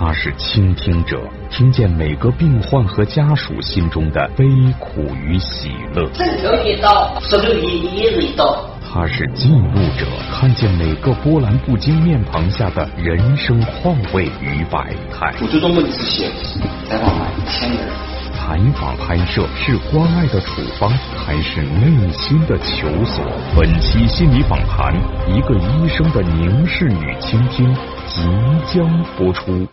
他是倾听者，听见每个病患和家属心中的悲苦与喜乐。枕头一倒，石头一一一倒。他是记录者，看见每个波澜不惊面庞下的人生况味与百态。主这种文字写采访千人。采访拍摄是关爱的处方，还是内心的求索？本期心理访谈，一个医生的凝视与倾听即将播出。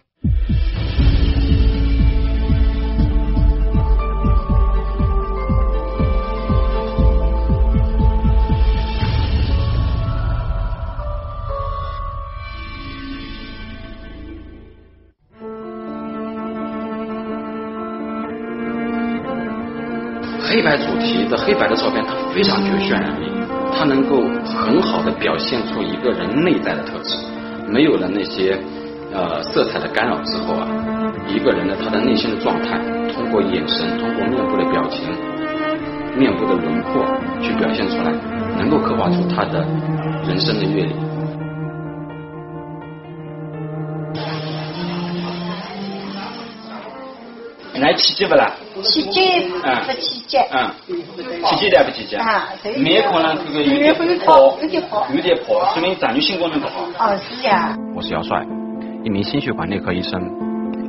黑白主题的黑白的照片，它非常具有渲染力，它能够很好的表现出一个人内在的特质。没有了那些呃色彩的干扰之后啊，一个人的他的内心的状态，通过眼神，通过面部的表情、面部的轮廓去表现出来，能够刻画出他的人生的阅历。来体检不啦？体检不体检。嗯，体检的不体检。啊，面孔呢，这个有点跑，有点跑，有点泡，说明占有性功能不好。哦，是呀。我是姚帅，一名心血管内科医生。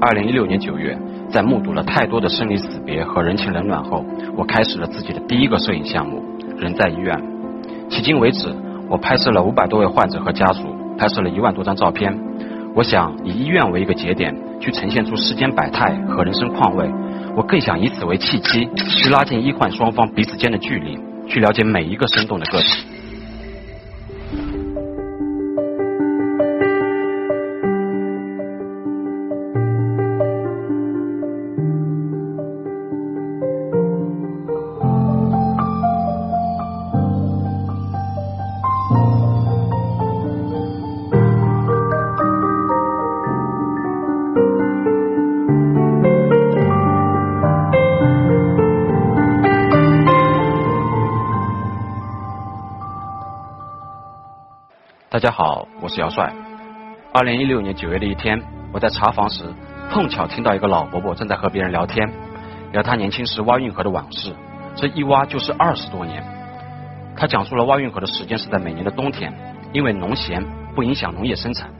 二零一六年九月，在目睹了太多的生离死别和人情冷暖后，我开始了自己的第一个摄影项目——人在医院。迄今为止，我拍摄了五百多位患者和家属，拍摄了一万多张照片。我想以医院为一个节点。去呈现出世间百态和人生况味，我更想以此为契机，去拉近医患双方彼此间的距离，去了解每一个生动的个体。大家好，我是姚帅。二零一六年九月的一天，我在查房时，碰巧听到一个老伯伯正在和别人聊天，聊他年轻时挖运河的往事。这一挖就是二十多年。他讲述了挖运河的时间是在每年的冬天，因为农闲不影响农业生产。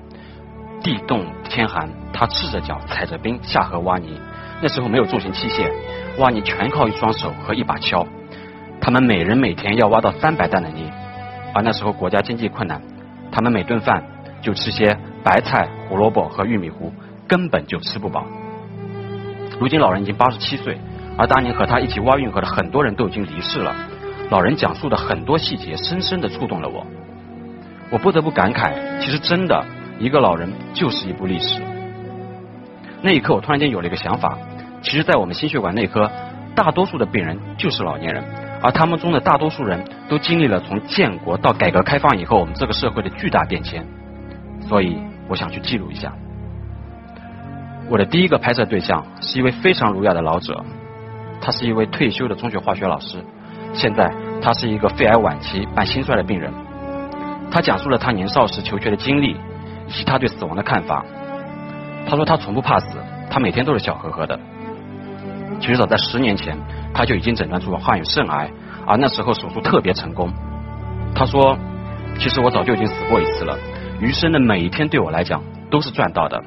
地冻天寒，他赤着脚踩着冰下河挖泥。那时候没有重型器械，挖泥全靠一双手和一把锹。他们每人每天要挖到三百担的泥，而那时候国家经济困难。他们每顿饭就吃些白菜、胡萝卜和玉米糊，根本就吃不饱。如今老人已经八十七岁，而当年和他一起挖运河的很多人都已经离世了。老人讲述的很多细节，深深的触动了我。我不得不感慨，其实真的，一个老人就是一部历史。那一刻，我突然间有了一个想法：，其实，在我们心血管内科，大多数的病人就是老年人。而他们中的大多数人都经历了从建国到改革开放以后我们这个社会的巨大变迁，所以我想去记录一下。我的第一个拍摄对象是一位非常儒雅的老者，他是一位退休的中学化学老师，现在他是一个肺癌晚期半心衰的病人。他讲述了他年少时求学的经历以及他对死亡的看法。他说他从不怕死，他每天都是笑呵呵的。其实早在十年前。他就已经诊断出了患有肾癌，而那时候手术特别成功。他说：“其实我早就已经死过一次了，余生的每一天对我来讲都是赚到的。”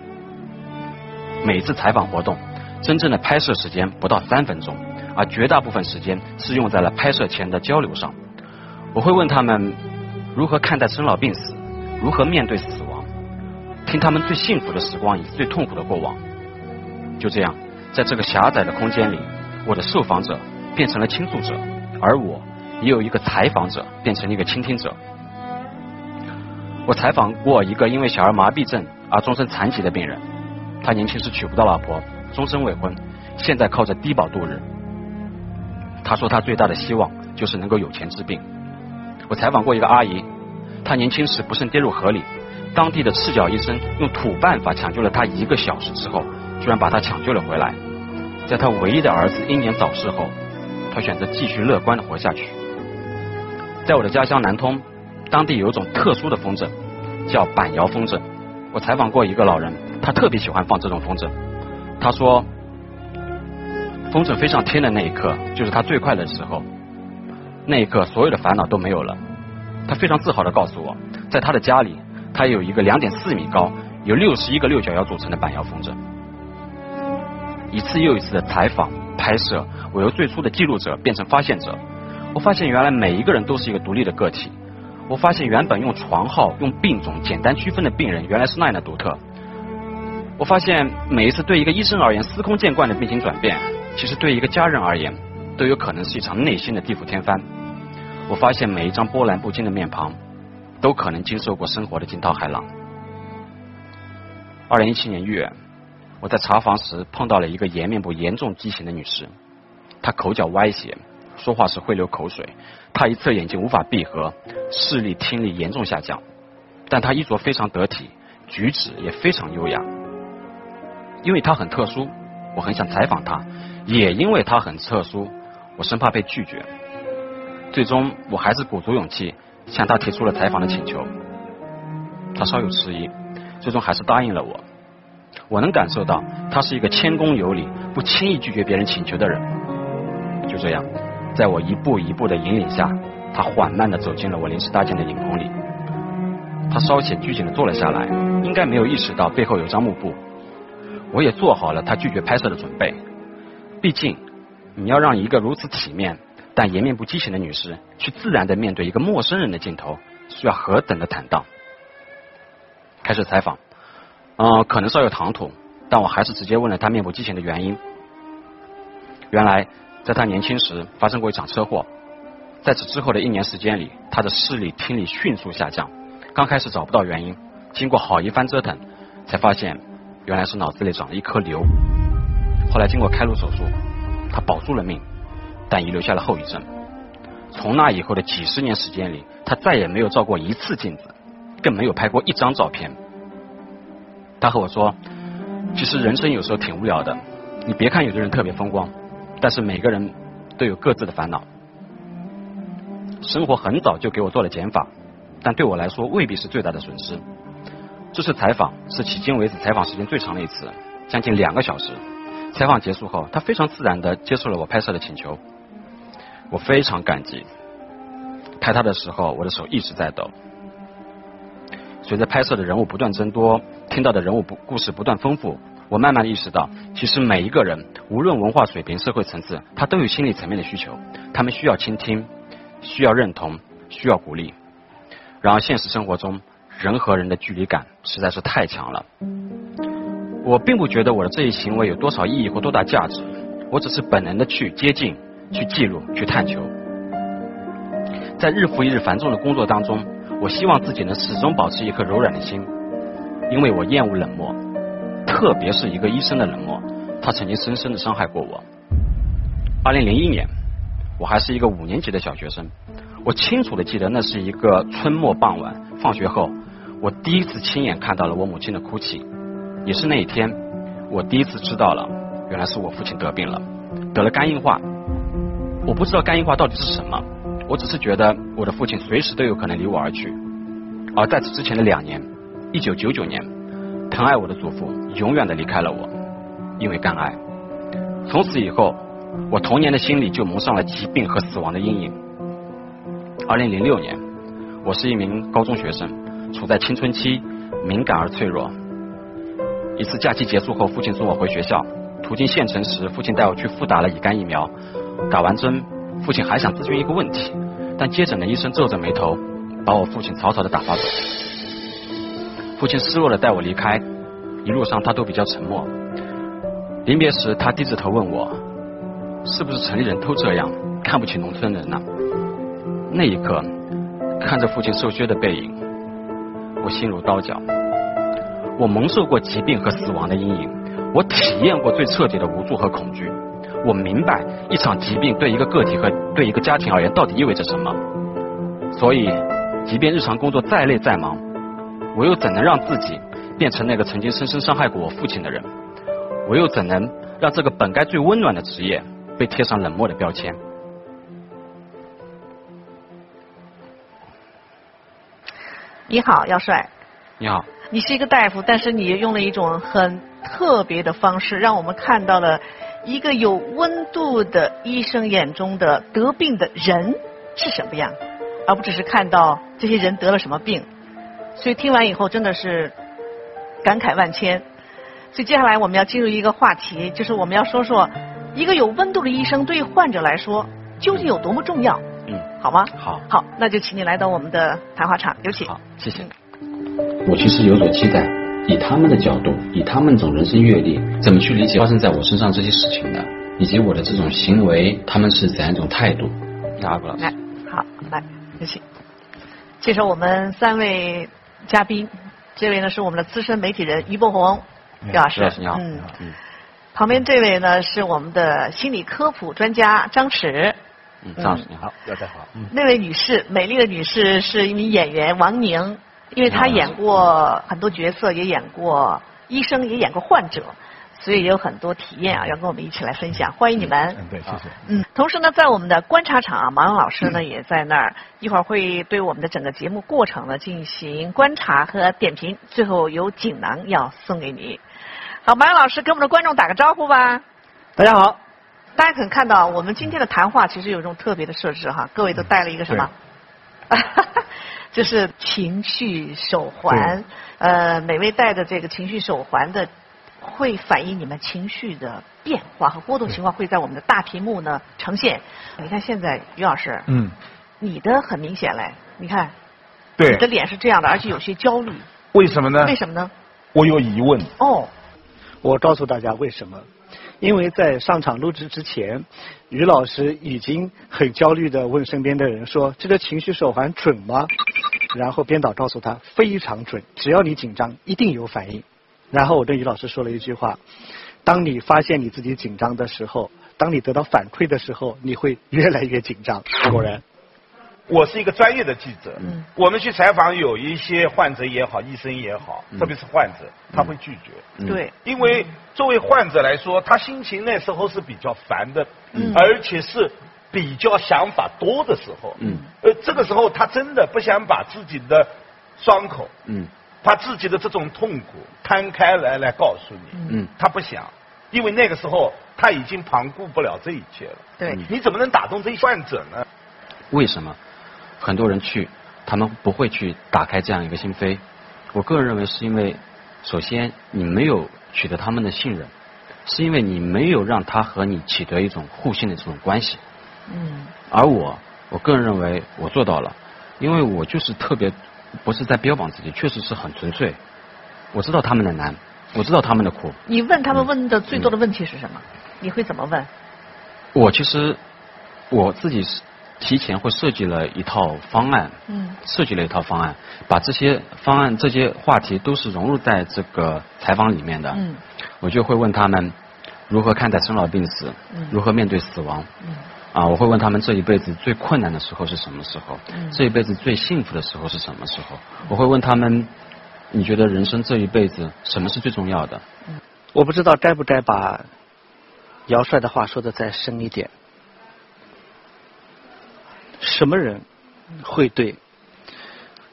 每次采访活动，真正的拍摄时间不到三分钟，而绝大部分时间是用在了拍摄前的交流上。我会问他们如何看待生老病死，如何面对死亡，听他们最幸福的时光以及最痛苦的过往。就这样，在这个狭窄的空间里。我的受访者变成了倾诉者，而我也有一个采访者变成了一个倾听者。我采访过一个因为小儿麻痹症而终身残疾的病人，他年轻时娶不到老婆，终身未婚，现在靠着低保度日。他说他最大的希望就是能够有钱治病。我采访过一个阿姨，她年轻时不慎跌入河里，当地的赤脚医生用土办法抢救了她一个小时之后，居然把她抢救了回来。在他唯一的儿子英年早逝后，他选择继续乐观的活下去。在我的家乡南通，当地有一种特殊的风筝，叫板摇风筝。我采访过一个老人，他特别喜欢放这种风筝。他说，风筝飞上天的那一刻，就是他最快乐的时候。那一刻，所有的烦恼都没有了。他非常自豪的告诉我，在他的家里，他有一个两点四米高、有六十一个六角摇组成的板摇风筝。一次又一次的采访拍摄，我由最初的记录者变成发现者。我发现原来每一个人都是一个独立的个体。我发现原本用床号、用病种简单区分的病人，原来是那样的独特。我发现每一次对一个医生而言司空见惯的病情转变，其实对一个家人而言，都有可能是一场内心的地覆天翻。我发现每一张波澜不惊的面庞，都可能经受过生活的惊涛骇浪。二零一七年一月。我在查房时碰到了一个颜面部严重畸形的女士，她口角歪斜，说话时会流口水，她一侧眼睛无法闭合，视力听力严重下降，但她衣着非常得体，举止也非常优雅。因为她很特殊，我很想采访她，也因为她很特殊，我生怕被拒绝。最终，我还是鼓足勇气向她提出了采访的请求。她稍有迟疑，最终还是答应了我。我能感受到他是一个谦恭有礼、不轻易拒绝别人请求的人。就这样，在我一步一步的引领下，他缓慢的走进了我临时搭建的影棚里。他稍显拘谨的坐了下来，应该没有意识到背后有张幕布。我也做好了他拒绝拍摄的准备。毕竟，你要让一个如此体面但颜面不畸形的女士去自然的面对一个陌生人的镜头，需要何等的坦荡。开始采访。嗯，可能稍有唐突，但我还是直接问了他面部畸形的原因。原来，在他年轻时发生过一场车祸，在此之后的一年时间里，他的视力、听力迅速下降。刚开始找不到原因，经过好一番折腾，才发现原来是脑子里长了一颗瘤。后来经过开颅手术，他保住了命，但遗留下了后遗症。从那以后的几十年时间里，他再也没有照过一次镜子，更没有拍过一张照片。他和我说：“其实人生有时候挺无聊的。你别看有的人特别风光，但是每个人都有各自的烦恼。生活很早就给我做了减法，但对我来说未必是最大的损失。这次采访是迄今为止采访时间最长的一次，将近两个小时。采访结束后，他非常自然的接受了我拍摄的请求，我非常感激。拍他的时候，我的手一直在抖。随着拍摄的人物不断增多。”听到的人物不故事不断丰富，我慢慢意识到，其实每一个人，无论文化水平、社会层次，他都有心理层面的需求，他们需要倾听，需要认同，需要鼓励。然而现实生活中，人和人的距离感实在是太强了。我并不觉得我的这一行为有多少意义或多大价值，我只是本能的去接近、去记录、去探求。在日复一日繁重的工作当中，我希望自己能始终保持一颗柔软的心。因为我厌恶冷漠，特别是一个医生的冷漠，他曾经深深的伤害过我。二零零一年，我还是一个五年级的小学生，我清楚的记得那是一个春末傍晚，放学后，我第一次亲眼看到了我母亲的哭泣，也是那一天，我第一次知道了，原来是我父亲得病了，得了肝硬化。我不知道肝硬化到底是什么，我只是觉得我的父亲随时都有可能离我而去，而在此之前的两年。一九九九年，疼爱我的祖父永远的离开了我，因为肝癌。从此以后，我童年的心里就蒙上了疾病和死亡的阴影。二零零六年，我是一名高中学生，处在青春期，敏感而脆弱。一次假期结束后，父亲送我回学校，途经县城时，父亲带我去复打了乙肝疫苗。打完针，父亲还想咨询一个问题，但接诊的医生皱着眉头，把我父亲草草的打发走。父亲失落的带我离开，一路上他都比较沉默。临别时，他低着头问我：“是不是城里人都这样，看不起农村人呢？”那一刻，看着父亲瘦削的背影，我心如刀绞。我蒙受过疾病和死亡的阴影，我体验过最彻底的无助和恐惧。我明白一场疾病对一个个体和对一个家庭而言到底意味着什么。所以，即便日常工作再累再忙。我又怎能让自己变成那个曾经深深伤害过我父亲的人？我又怎能让这个本该最温暖的职业被贴上冷漠的标签？你好，姚帅。你好。你是一个大夫，但是你用了一种很特别的方式，让我们看到了一个有温度的医生眼中的得病的人是什么样，而不只是看到这些人得了什么病。所以听完以后真的是感慨万千。所以接下来我们要进入一个话题，就是我们要说说一个有温度的医生对于患者来说究竟有多么重要。嗯，好吗？好，好，那就请你来到我们的谈话场，有请。好，谢谢。我其实有所期待，以他们的角度，以他们这种人生阅历，怎么去理解发生在我身上这些事情的，以及我的这种行为，他们是怎样一种态度？阿古老师，来，好，来，有请。介绍我们三位嘉宾，这位呢是我们的资深媒体人于博红，于老师，你好，嗯，旁边这位呢是我们的心理科普专家张弛。嗯，张老师你好，大家好。那位女士，美丽的女士是一名演员王宁，因为他演过很多角色，也演过医生，也演过患者，所以也有很多体验啊，要跟我们一起来分享。欢迎你们。嗯，对，谢谢。嗯，同时呢，在我们的观察场啊，马勇老师呢也在那儿，一会儿会对我们的整个节目过程呢进行观察和点评，最后有锦囊要送给你。好，马勇老师跟我们的观众打个招呼吧。大家好。大家可能看到，我们今天的谈话其实有一种特别的设置哈，各位都带了一个什么？就是情绪手环。呃，每位戴的这个情绪手环的，会反映你们情绪的变化和波动情况，会在我们的大屏幕呢呈现。你看现在于老师，嗯，你的很明显嘞，你看，对，你的脸是这样的，而且有些焦虑。为什么呢？为什么呢？我有疑问。哦，我告诉大家为什么。因为在上场录制之前，于老师已经很焦虑的问身边的人说：“这个情绪手环准吗？”然后编导告诉他非常准，只要你紧张，一定有反应。然后我对于老师说了一句话：“当你发现你自己紧张的时候，当你得到反馈的时候，你会越来越紧张。”果然。我是一个专业的记者，我们去采访有一些患者也好，医生也好，特别是患者，他会拒绝。对，因为作为患者来说，他心情那时候是比较烦的，而且是比较想法多的时候。嗯，呃，这个时候他真的不想把自己的伤口，嗯，把自己的这种痛苦摊开来来告诉你。嗯，他不想，因为那个时候他已经旁顾不了这一切了。对，你怎么能打动这些患者呢？为什么？很多人去，他们不会去打开这样一个心扉。我个人认为是因为，首先你没有取得他们的信任，是因为你没有让他和你取得一种互信的这种关系。嗯。而我，我个人认为我做到了，因为我就是特别不是在标榜自己，确实是很纯粹。我知道他们的难，我知道他们的苦。你问他们问的最多的问题是什么？你会怎么问？我其实我自己是。提前会设计了一套方案，嗯，设计了一套方案，把这些方案、这些话题都是融入在这个采访里面的。嗯，我就会问他们如何看待生老病死，嗯，如何面对死亡，嗯，啊，我会问他们这一辈子最困难的时候是什么时候，嗯，这一辈子最幸福的时候是什么时候？我会问他们，你觉得人生这一辈子什么是最重要的？嗯，我不知道该不该把姚帅的话说的再深一点。什么人会对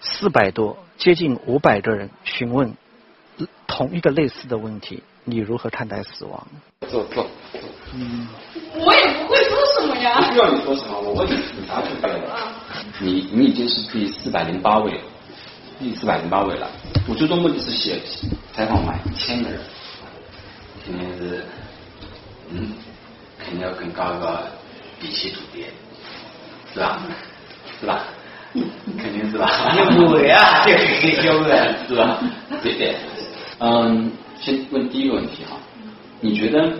四百多、接近五百个人询问同一个类似的问题？你如何看待死亡？坐坐。嗯。我什么呀。不需要你说什么，我问你，你答就可以了。你你已经是第四百零八位，第四百零八位了。我最终目的是写采访满一千个人，肯定是，嗯，肯定要跟高一个底气土鳖。是吧？是吧？肯定是吧？你不会啊？这很丢人，是吧？对对。嗯，先问第一个问题哈，你觉得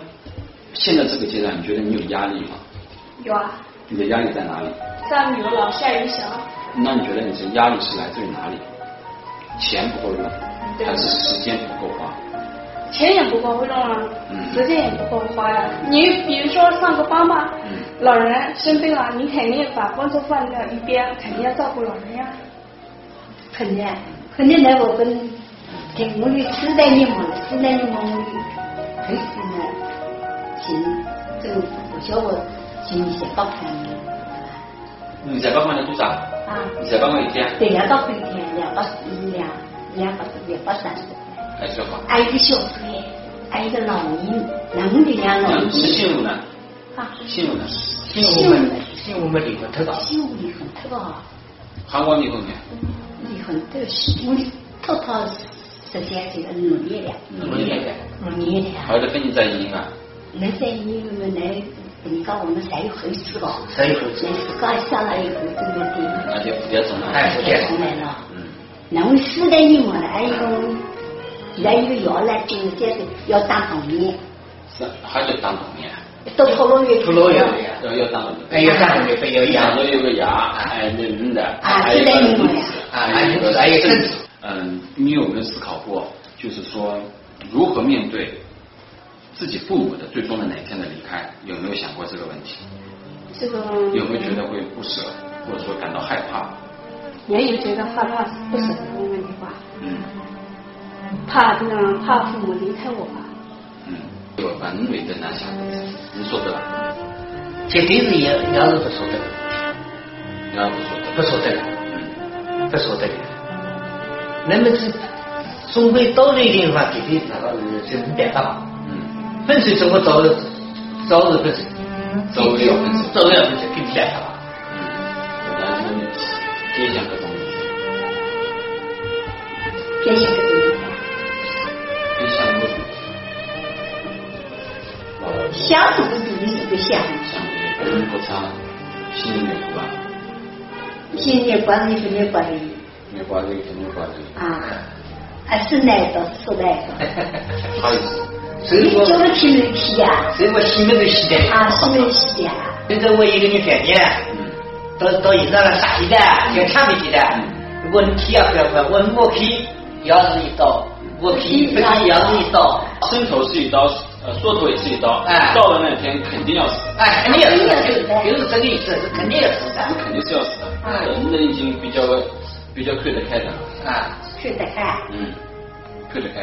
现在这个阶段，你觉得你有压力吗？有啊。你的压力在哪里？上有老下有小。那你觉得你的压力是来自于哪里？钱不够用，还是时间不够花？钱也不够用啊，时间也不够花呀。你比如说上个班吧。老人生病了，你肯定把工作放在一边，肯定要照顾老人呀。肯定，肯定来我跟给我的时代你嘛，时代你嘛，我的很是呢，行，这个不晓得行一些八块。你在八块的多少？啊。你在八块一天？对，两到一天，两到两两把两把扇子，还是一个小腿，还有一个老人，男的两老人。是信用呢？啊，姓吴呢？姓吴们，姓吴们离婚特高。信用离婚特高。韩国离婚的。离婚都是我的偷偷实现这个努力了，努力了，努力了。还得跟你在一起啊？那在你们那，你讲我们才有后子了，才有后子。那是刚下来以后这么的。那就比较重了，哎，比较重来了。嗯。那我四代人嘛，还有个，还有个要来，就是这个要当童年。是，还得当童年。到陀螺园。陀螺园要要当童年。哎，要当童年，要牙，要有个牙，哎，嫩嫩的。啊，四代人嘛呀。啊，还有还有甚至。嗯，你有没有思考过，就是说如何面对？自己父母的最终的哪天的离开，有没有想过这个问题？这个有没有觉得会不舍，或者说感到害怕？也有觉得害怕不舍的问题吧。嗯。怕这个怕父母离开我吧。嗯，有完美的难想，你说对吧？绝对是要要是不说的。要不说的。不说的。嗯。不说的。那么是总归到了一定地方，绝对那个是是没办法。分手怎么早早日分手？早日要分手，早日要分手，肯定办法。嗯，然后别想个东西，别想个东西，别想个东西。想什么东西是不想？想不能不唱新年歌吧？新年挂的是没挂的。没挂的，肯。啊，还是那个？是那个？好意思。你叫我提没提呀？所以我洗没都洗的。啊，洗没洗的。现在我一个女饭店，到到医生了啥鸡蛋，要看没鸡蛋。如果你提呀，不要管，我我可以要是一刀，我可以不提要是一刀。伸头是一刀，呃，缩头也是一刀。哎，到了那天肯定要死。哎，肯定要死，就是这个意思，是肯定要死的。肯定是要死的。人已经比较比较看得开的。啊，看得开。嗯，看得开。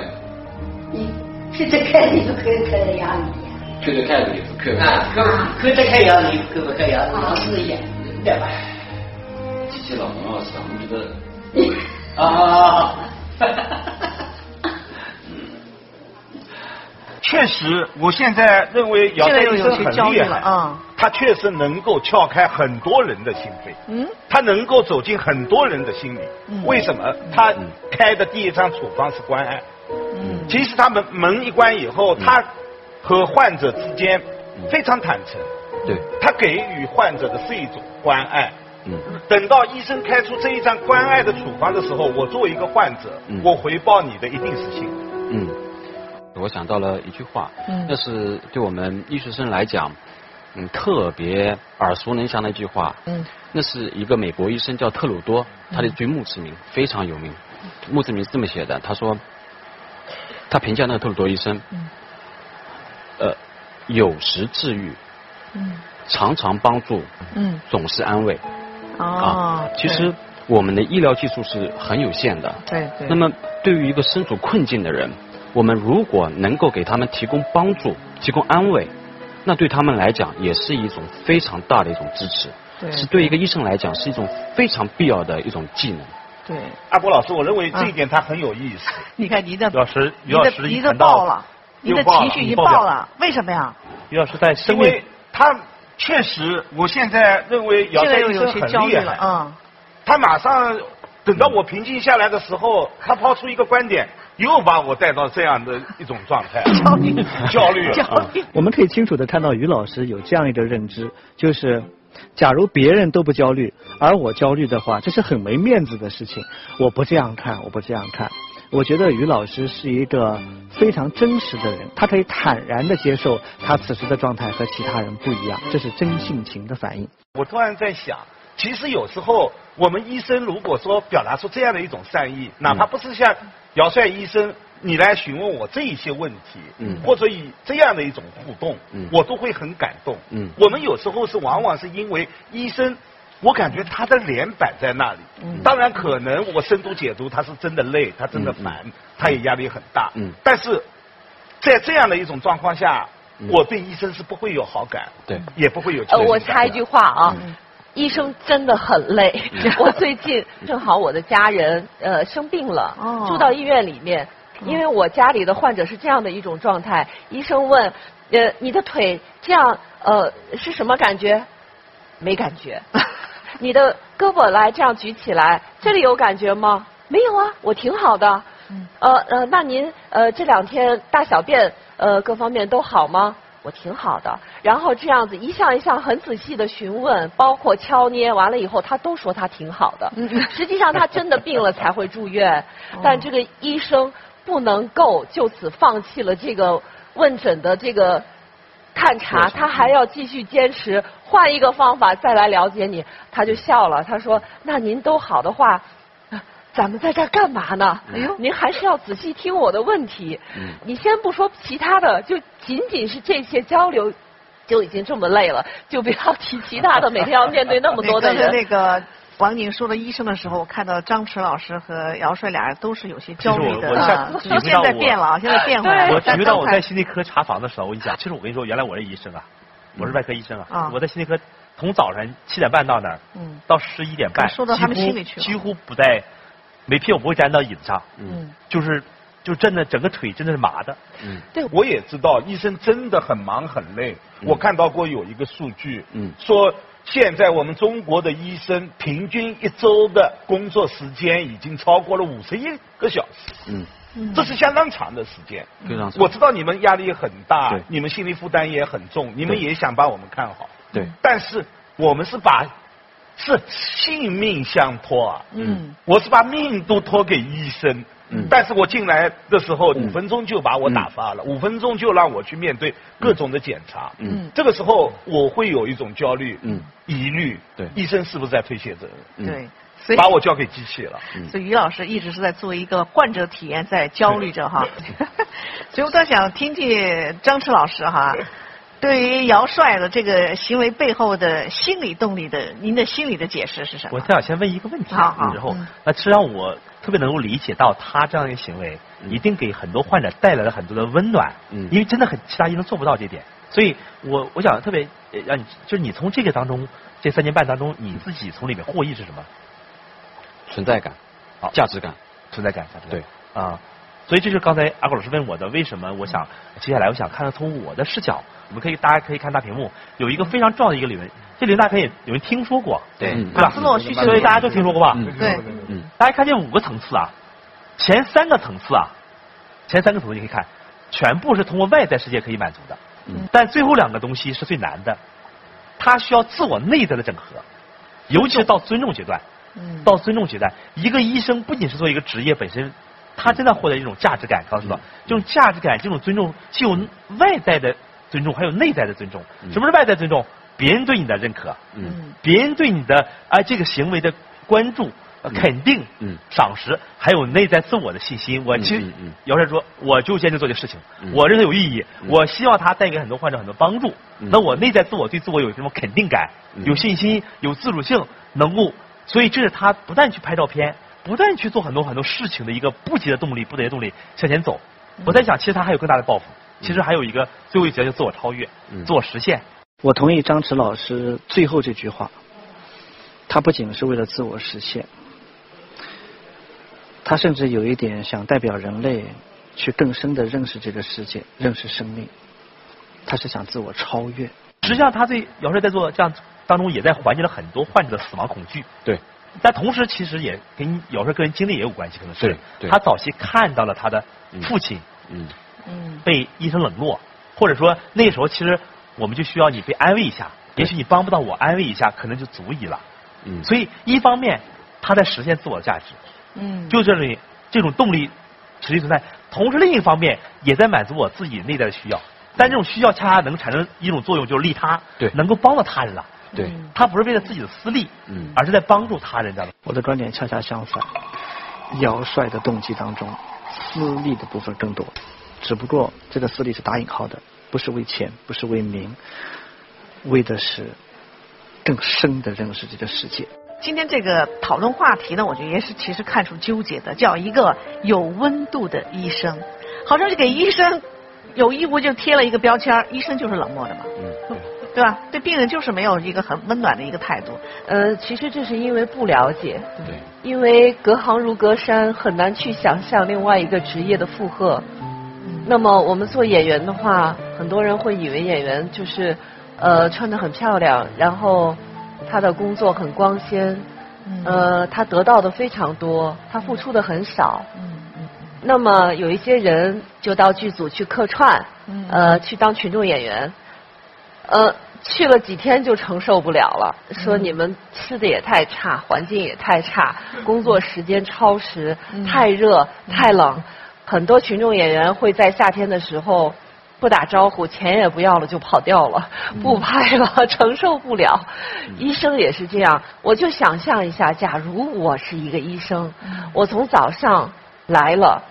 你。看得开你不看开的样子呀？看得开的不看啊，看看得开样子看不开样子，老是一样，对吧？机器老农老师，我们觉得啊，确实，我现在认为姚医生很厉害啊，他确实能够撬开很多人的心扉，嗯，他能够走进很多人的心里，为什么？他开的第一张处方是关爱。其实他们门一关以后，他和患者之间非常坦诚。对。他给予患者的是一种关爱。嗯。等到医生开出这一张关爱的处方的时候，我作为一个患者，我回报你的一定是幸福。嗯。我想到了一句话，那是对我们医学生来讲，嗯，特别耳熟能详的一句话。嗯。那是一个美国医生叫特鲁多，他的一句墓志铭非常有名。墓志铭是这么写的，他说。他评价那个特鲁多医生，呃，有时治愈，常常帮助，总是安慰。啊，其实我们的医疗技术是很有限的。对对。那么，对于一个身处困境的人，我们如果能够给他们提供帮助、提供安慰，那对他们来讲也是一种非常大的一种支持。对。是对一个医生来讲是一种非常必要的一种技能。对，阿波老师，我认为这一点他很有意思。你看你的，老师，你的你的爆了，你的情绪已经爆了，为什么呀？于老师在，因为他确实，我现在认为姚在医生很厉害。嗯。他马上等到我平静下来的时候，他抛出一个观点，又把我带到这样的一种状态。焦虑，焦虑。焦虑。我们可以清楚的看到于老师有这样一个认知，就是。假如别人都不焦虑，而我焦虑的话，这是很没面子的事情。我不这样看，我不这样看。我觉得于老师是一个非常真实的人，他可以坦然的接受他此时的状态和其他人不一样，这是真性情的反应。我突然在想，其实有时候我们医生如果说表达出这样的一种善意，哪怕不是像姚帅医生。你来询问我这一些问题，嗯，或者以这样的一种互动，嗯，我都会很感动，嗯，我们有时候是往往是因为医生，我感觉他的脸摆在那里，嗯，当然可能我深度解读他是真的累，他真的烦，他也压力很大，嗯，但是在这样的一种状况下，我对医生是不会有好感，对，也不会有。呃，我插一句话啊，医生真的很累。我最近正好我的家人呃生病了，住到医院里面，因为我家里的患者是这样的一种状态。医生问，呃，你的腿这样呃是什么感觉？没感觉。你的胳膊来这样举起来，这里有感觉吗？没有啊，我挺好的。呃呃，那您呃这两天大小便呃各方面都好吗？我挺好的。然后这样子一项一项很仔细的询问，包括敲捏，完了以后他都说他挺好的。实际上他真的病了才会住院，但这个医生不能够就此放弃了这个问诊的这个探查，他还要继续坚持换一个方法再来了解你。他就笑了，他说：“那您都好的话。”咱们在这干嘛呢？哎呦，您还是要仔细听我的问题。嗯，你先不说其他的，就仅仅是这些交流，就已经这么累了，就不要提其他的。每天要面对那么多的人。那个王宁说的医生的时候，我看到张弛老师和姚帅俩人都是有些焦虑的。我现现在变了，现在变回来了。我体会到我在心内科查房的时候，我跟你讲，其实我跟你说，原来我是医生啊，我是外科医生啊，我在心内科从早晨七点半到那儿，到十一点半，说到他们心里去了，几乎不在。没屁我不会粘到椅子上，嗯，就是就真的整个腿真的是麻的，嗯，对，我也知道医生真的很忙很累。我看到过有一个数据，嗯，说现在我们中国的医生平均一周的工作时间已经超过了五十一个小时，嗯，这是相当长的时间，非常长。我知道你们压力很大，你们心理负担也很重，你们也想把我们看好，对，但是我们是把。是性命相托啊！嗯，我是把命都托给医生。嗯，但是我进来的时候，五分钟就把我打发了，五分钟就让我去面对各种的检查。嗯，这个时候我会有一种焦虑、嗯，疑虑。对，医生是不是在推卸责任？对，所以把我交给机器了。所以于老师一直是在做一个患者体验，在焦虑着哈。所以我倒想听听张弛老师哈。对于姚帅的这个行为背后的心理动力的，您的心理的解释是什么？我想先问一个问题，然后，那实际上我特别能够理解到他这样一个行为，一定给很多患者带来了很多的温暖。嗯，因为真的很其他医生做不到这点，所以我我想特别让你，就是你从这个当中这三年半当中，你自己从里面获益是什么？存在感，好，价值感，存在感，价值对啊。所以这是刚才阿果老师问我的，为什么我想接下来我想看看从我的视角，我们可以大家可以看大屏幕，有一个非常重要的一个理论，这理论大家可以有人听说过，对，对吧？所以大家都听说过吧？对，嗯，大家看见五个层次啊，前三个层次啊，前三个层次你可以看，全部是通过外在世界可以满足的，嗯，但最后两个东西是最难的，它需要自我内在的整合，尤其是到尊重阶段，嗯，到尊重阶段，一个医生不仅是做一个职业本身。他真的获得一种价值感，告诉我，这种价值感，这种尊重，既有外在的尊重，还有内在的尊重。什么是外在尊重？别人对你的认可，嗯，别人对你的啊这个行为的关注、肯定、嗯，赏识，还有内在自我的信心。我其实，姚帅说，我就坚持做这事情，我认为有意义，我希望他带给很多患者很多帮助。那我内在自我对自我有什么肯定感，有信心，有自主性，能够，所以这是他不断去拍照片。不断去做很多很多事情的一个不竭的动力，不竭的动力向前走。我在想，其实他还有更大的抱负，其实还有一个最后一节就自我超越，自我实现。我同意张弛老师最后这句话，他不仅是为了自我实现，他甚至有一点想代表人类去更深的认识这个世界，认识生命。他是想自我超越。实际上，他对姚帅在做这样当中，也在缓解了很多患者的死亡恐惧。对。但同时，其实也跟有时候个人经历也有关系，可能是他早期看到了他的父亲，嗯。嗯，被医生冷落，或者说那时候其实我们就需要你被安慰一下，也许你帮不到我，安慰一下可能就足以了。嗯，所以一方面他在实现自我的价值，嗯，就这里这种动力持续存在，同时另一方面也在满足我自己内在的需要，但这种需要恰恰能产生一种作用，就是利他，对，能够帮到他人了。对，他不是为了自己的私利，嗯，而是在帮助他人。的。我的观点恰恰相反，姚帅的动机当中，私利的部分更多，只不过这个私利是打引号的，不是为钱，不是为名，为的是更深的认识这个世界。今天这个讨论话题呢，我觉得也是其实看出纠结的，叫一个有温度的医生，好像是给医生有义务就贴了一个标签，医生就是冷漠的嘛。嗯。对吧？对病人就是没有一个很温暖的一个态度。呃，其实这是因为不了解，对，因为隔行如隔山，很难去想象另外一个职业的负荷。那么我们做演员的话，很多人会以为演员就是呃穿得很漂亮，然后他的工作很光鲜，呃，他得到的非常多，他付出的很少。那么有一些人就到剧组去客串，呃，去当群众演员，呃，去了几天就承受不了了，说你们吃的也太差，环境也太差，工作时间超时，太热太冷，很多群众演员会在夏天的时候不打招呼，钱也不要了就跑掉了，不拍了，承受不了。医生也是这样，我就想象一下，假如我是一个医生，我从早上来了。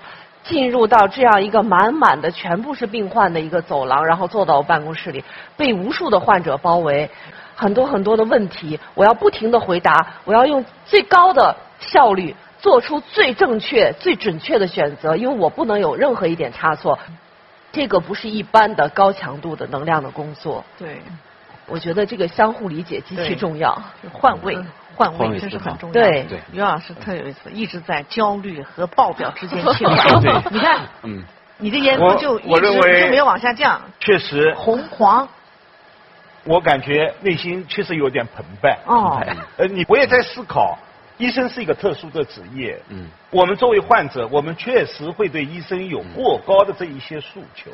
进入到这样一个满满的全部是病患的一个走廊，然后坐到我办公室里，被无数的患者包围，很多很多的问题，我要不停的回答，我要用最高的效率做出最正确、最准确的选择，因为我不能有任何一点差错。这个不是一般的高强度的能量的工作。对，我觉得这个相互理解极其重要，换位。换位真是很重要。对，于老师特有意思，一直在焦虑和爆表之间 切换。你看，嗯，你的颜色就一直就没有往下降。确实。红黄。我感觉内心确实有点澎湃。哦。呃，你我也在思考，医生是一个特殊的职业。嗯。我们作为患者，我们确实会对医生有过高的这一些诉求，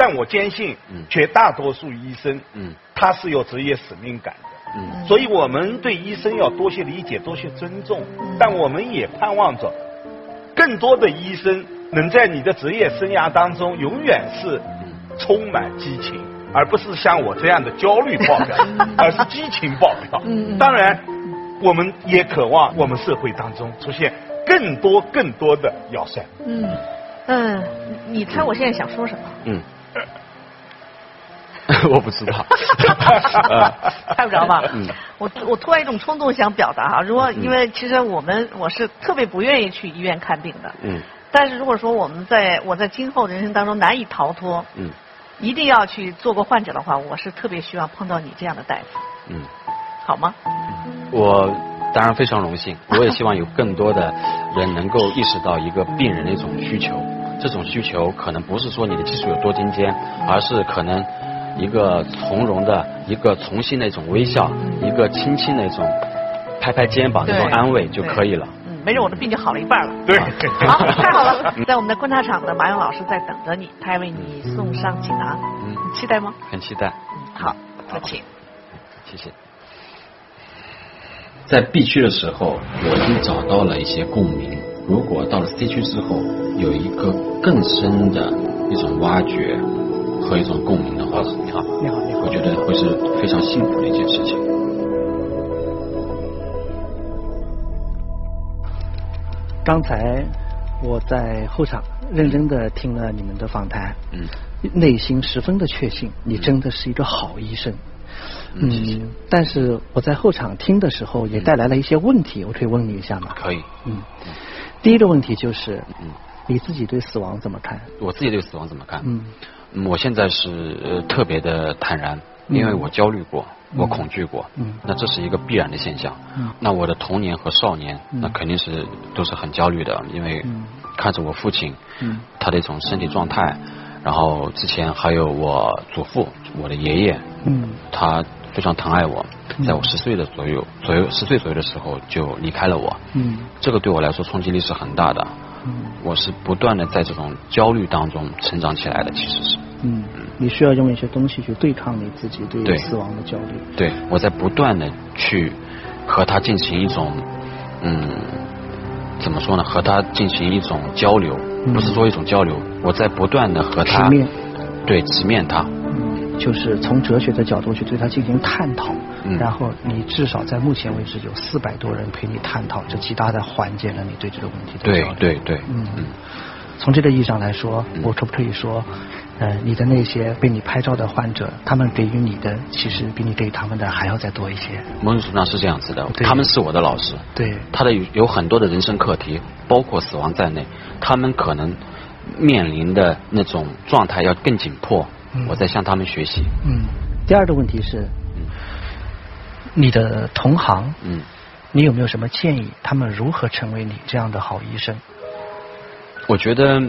但我坚信，绝大多数医生，嗯，他是有职业使命感的。嗯，所以我们对医生要多些理解，多些尊重。但我们也盼望着更多的医生能在你的职业生涯当中永远是充满激情，而不是像我这样的焦虑爆表，而是激情爆表。当然，我们也渴望我们社会当中出现更多更多的药膳。嗯嗯，你猜我现在想说什么？嗯。我不知道，猜不着吧？嗯，我我突然一种冲动想表达哈，如果因为其实我们我是特别不愿意去医院看病的，嗯，但是如果说我们在我在今后人生当中难以逃脱，嗯，一定要去做过患者的话，我是特别希望碰到你这样的大夫，嗯，好吗？我当然非常荣幸，我也希望有更多的人能够意识到一个病人的一种需求，这种需求可能不是说你的技术有多精尖，而是可能。一个从容的，一个重新的一种微笑，一个轻轻的一种拍拍肩膀那种安慰就可以了。嗯，没准我的病就好了一半了。对，好，太好了。在我们的观察场的马勇老师在等着你，他要为你送上锦囊。嗯，期待吗？很期待。嗯，好，那请。谢谢。在 B 区的时候，我已经找到了一些共鸣。如果到了 C 区之后，有一个更深的一种挖掘。和一种共鸣的话，你好，你好，你好，我觉得会是非常幸福的一件事情。刚才我在后场认真的听了你们的访谈，嗯，内心十分的确信，你真的是一个好医生。嗯，但是我在后场听的时候，也带来了一些问题，我可以问你一下吗？可以。嗯，第一个问题就是，嗯，你自己对死亡怎么看？我自己对死亡怎么看？嗯。我现在是特别的坦然，因为我焦虑过，我恐惧过，那这是一个必然的现象。那我的童年和少年，那肯定是都是很焦虑的，因为看着我父亲，他的一种身体状态，然后之前还有我祖父，我的爷爷，他非常疼爱我，在我十岁的左右，左右十岁左右的时候就离开了我，这个对我来说冲击力是很大的。我是不断的在这种焦虑当中成长起来的，其实是。嗯，你需要用一些东西去对抗你自己对死亡的焦虑。对，我在不断的去和他进行一种，嗯，怎么说呢？和他进行一种交流，不是说一种交流，我在不断的和他，对，直面他。就是从哲学的角度去对它进行探讨，然后你至少在目前为止有四百多人陪你探讨，这极大的缓解了你对这个问题的对对对，嗯嗯。从这个意义上来说，我可不可以说，呃，你的那些被你拍照的患者，他们给予你的其实比你给他们的还要再多一些。某种程度上是这样子的，他们是我的老师，对，他的有有很多的人生课题，包括死亡在内，他们可能面临的那种状态要更紧迫。我在向他们学习。嗯，第二个问题是，你的同行，嗯，你有没有什么建议？他们如何成为你这样的好医生？我觉得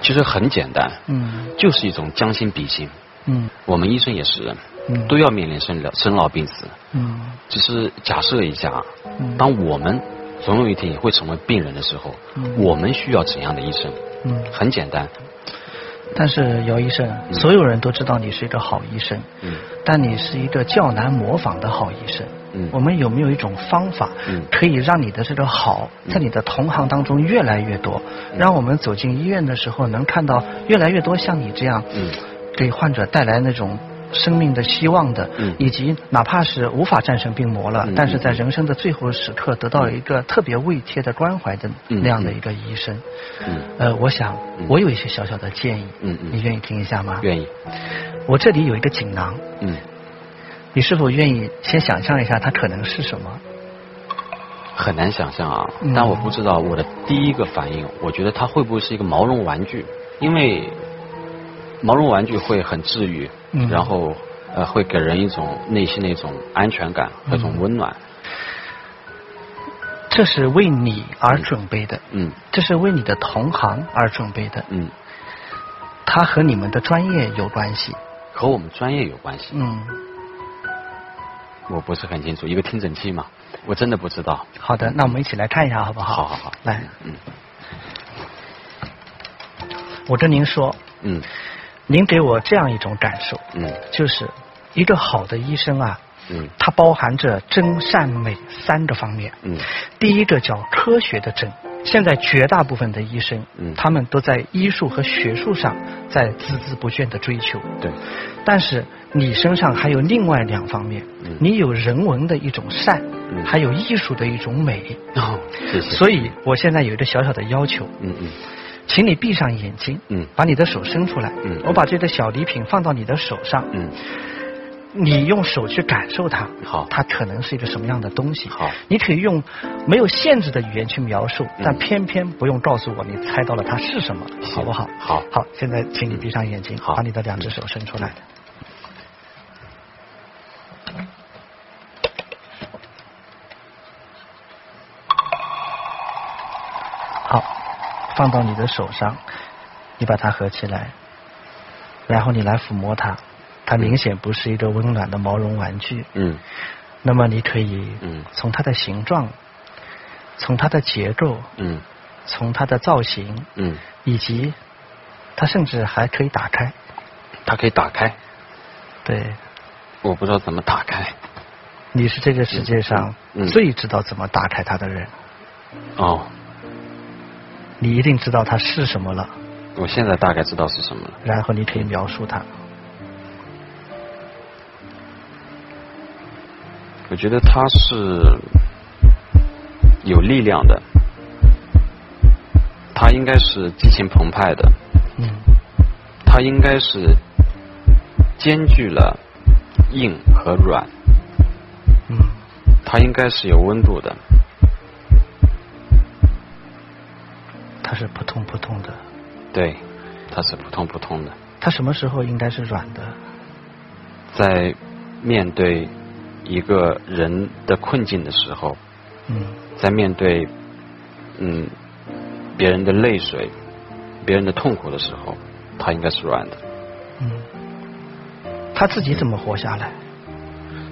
其实很简单，嗯，就是一种将心比心，嗯，我们医生也是人，嗯，都要面临生老生老病死，嗯，只是假设一下，当我们总有一天也会成为病人的时候，我们需要怎样的医生？嗯，很简单。但是姚医生，所有人都知道你是一个好医生，嗯，但你是一个较难模仿的好医生。嗯，我们有没有一种方法，嗯，可以让你的这个好在你的同行当中越来越多，让我们走进医院的时候能看到越来越多像你这样，嗯，给患者带来那种。生命的希望的，以及哪怕是无法战胜病魔了，但是在人生的最后时刻得到一个特别慰贴的关怀的那样的一个医生。呃，我想我有一些小小的建议，你愿意听一下吗？愿意。我这里有一个锦囊，你是否愿意先想象一下它可能是什么？很难想象啊，但我不知道我的第一个反应，我觉得它会不会是一个毛绒玩具？因为毛绒玩具会很治愈。然后呃，会给人一种内心的一种安全感和一种温暖。这是为你而准备的，嗯，这是为你的同行而准备的，嗯，它和你们的专业有关系，和我们专业有关系，嗯，我不是很清楚，一个听诊器嘛，我真的不知道。好的，那我们一起来看一下好不好？好好好，来，嗯，我跟您说，嗯。您给我这样一种感受，嗯，就是一个好的医生啊，嗯，它包含着真善美三个方面，嗯，第一个叫科学的真，现在绝大部分的医生，嗯，他们都在医术和学术上在孜孜不倦的追求，对，但是你身上还有另外两方面，嗯，你有人文的一种善，嗯，还有艺术的一种美，哦，谢谢，所以我现在有一个小小的要求，嗯嗯。请你闭上眼睛，嗯，把你的手伸出来，嗯，我把这个小礼品放到你的手上，嗯，你用手去感受它，好，它可能是一个什么样的东西，好，你可以用没有限制的语言去描述，但偏偏不用告诉我你猜到了它是什么，好不好？好，好，现在请你闭上眼睛，好，把你的两只手伸出来。放到你的手上，你把它合起来，然后你来抚摸它，它明显不是一个温暖的毛绒玩具。嗯。那么你可以嗯从它的形状，从它的结构，嗯，从它的造型，嗯，以及它甚至还可以打开。它可以打开。对。我不知道怎么打开。你是这个世界上最知道怎么打开它的人。哦。你一定知道它是什么了。我现在大概知道是什么了。然后你可以描述它。我觉得它是有力量的，它应该是激情澎湃的。嗯。它应该是兼具了硬和软。嗯。它应该是有温度的。它是扑通扑通的，对，它是扑通扑通的。它什么时候应该是软的？在面对一个人的困境的时候，嗯，在面对嗯别人的泪水、别人的痛苦的时候，它应该是软的。嗯，他自己怎么活下来？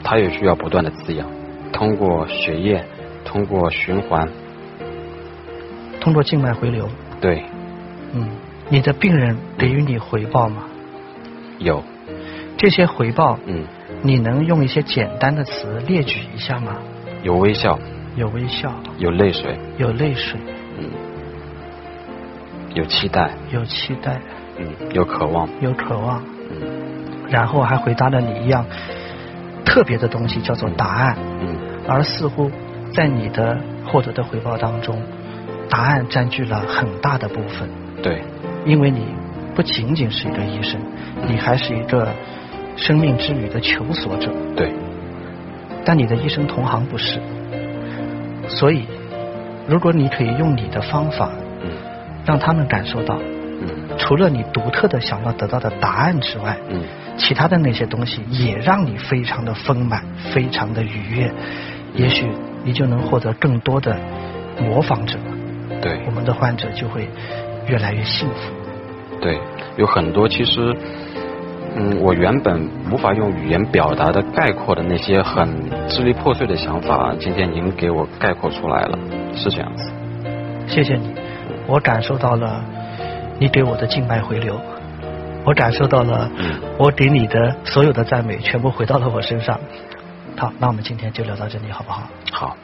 他也需要不断的滋养，通过血液，通过循环。通过静脉回流。对。嗯，你的病人给予你回报吗？有。这些回报，嗯，你能用一些简单的词列举一下吗？有微笑。有微笑。有泪水。有泪水。嗯。有期待。有期待。嗯。有渴望。有渴望。嗯。然后还回答了你一样特别的东西，叫做答案。嗯。而似乎在你的获得的回报当中。答案占据了很大的部分。对，因为你不仅仅是一个医生，你还是一个生命之旅的求索者。对，但你的医生同行不是。所以，如果你可以用你的方法，嗯，让他们感受到，嗯，除了你独特的想要得到的答案之外，嗯，其他的那些东西也让你非常的丰满，非常的愉悦，也许你就能获得更多的模仿者。对，我们的患者就会越来越幸福。对，有很多其实，嗯，我原本无法用语言表达的概括的那些很支离破碎的想法，今天您给我概括出来了，是这样子。谢谢你，我感受到了你给我的静脉回流。我感受到了，我给你的所有的赞美全部回到了我身上。好，那我们今天就聊到这里，好不好？好。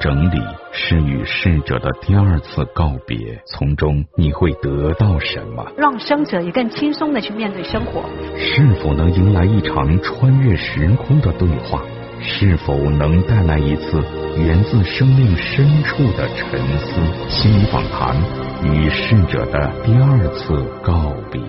整理是与逝者的第二次告别，从中你会得到什么？让生者也更轻松的去面对生活。是否能迎来一场穿越时空的对话？是否能带来一次源自生命深处的沉思？心理访谈与逝者的第二次告别。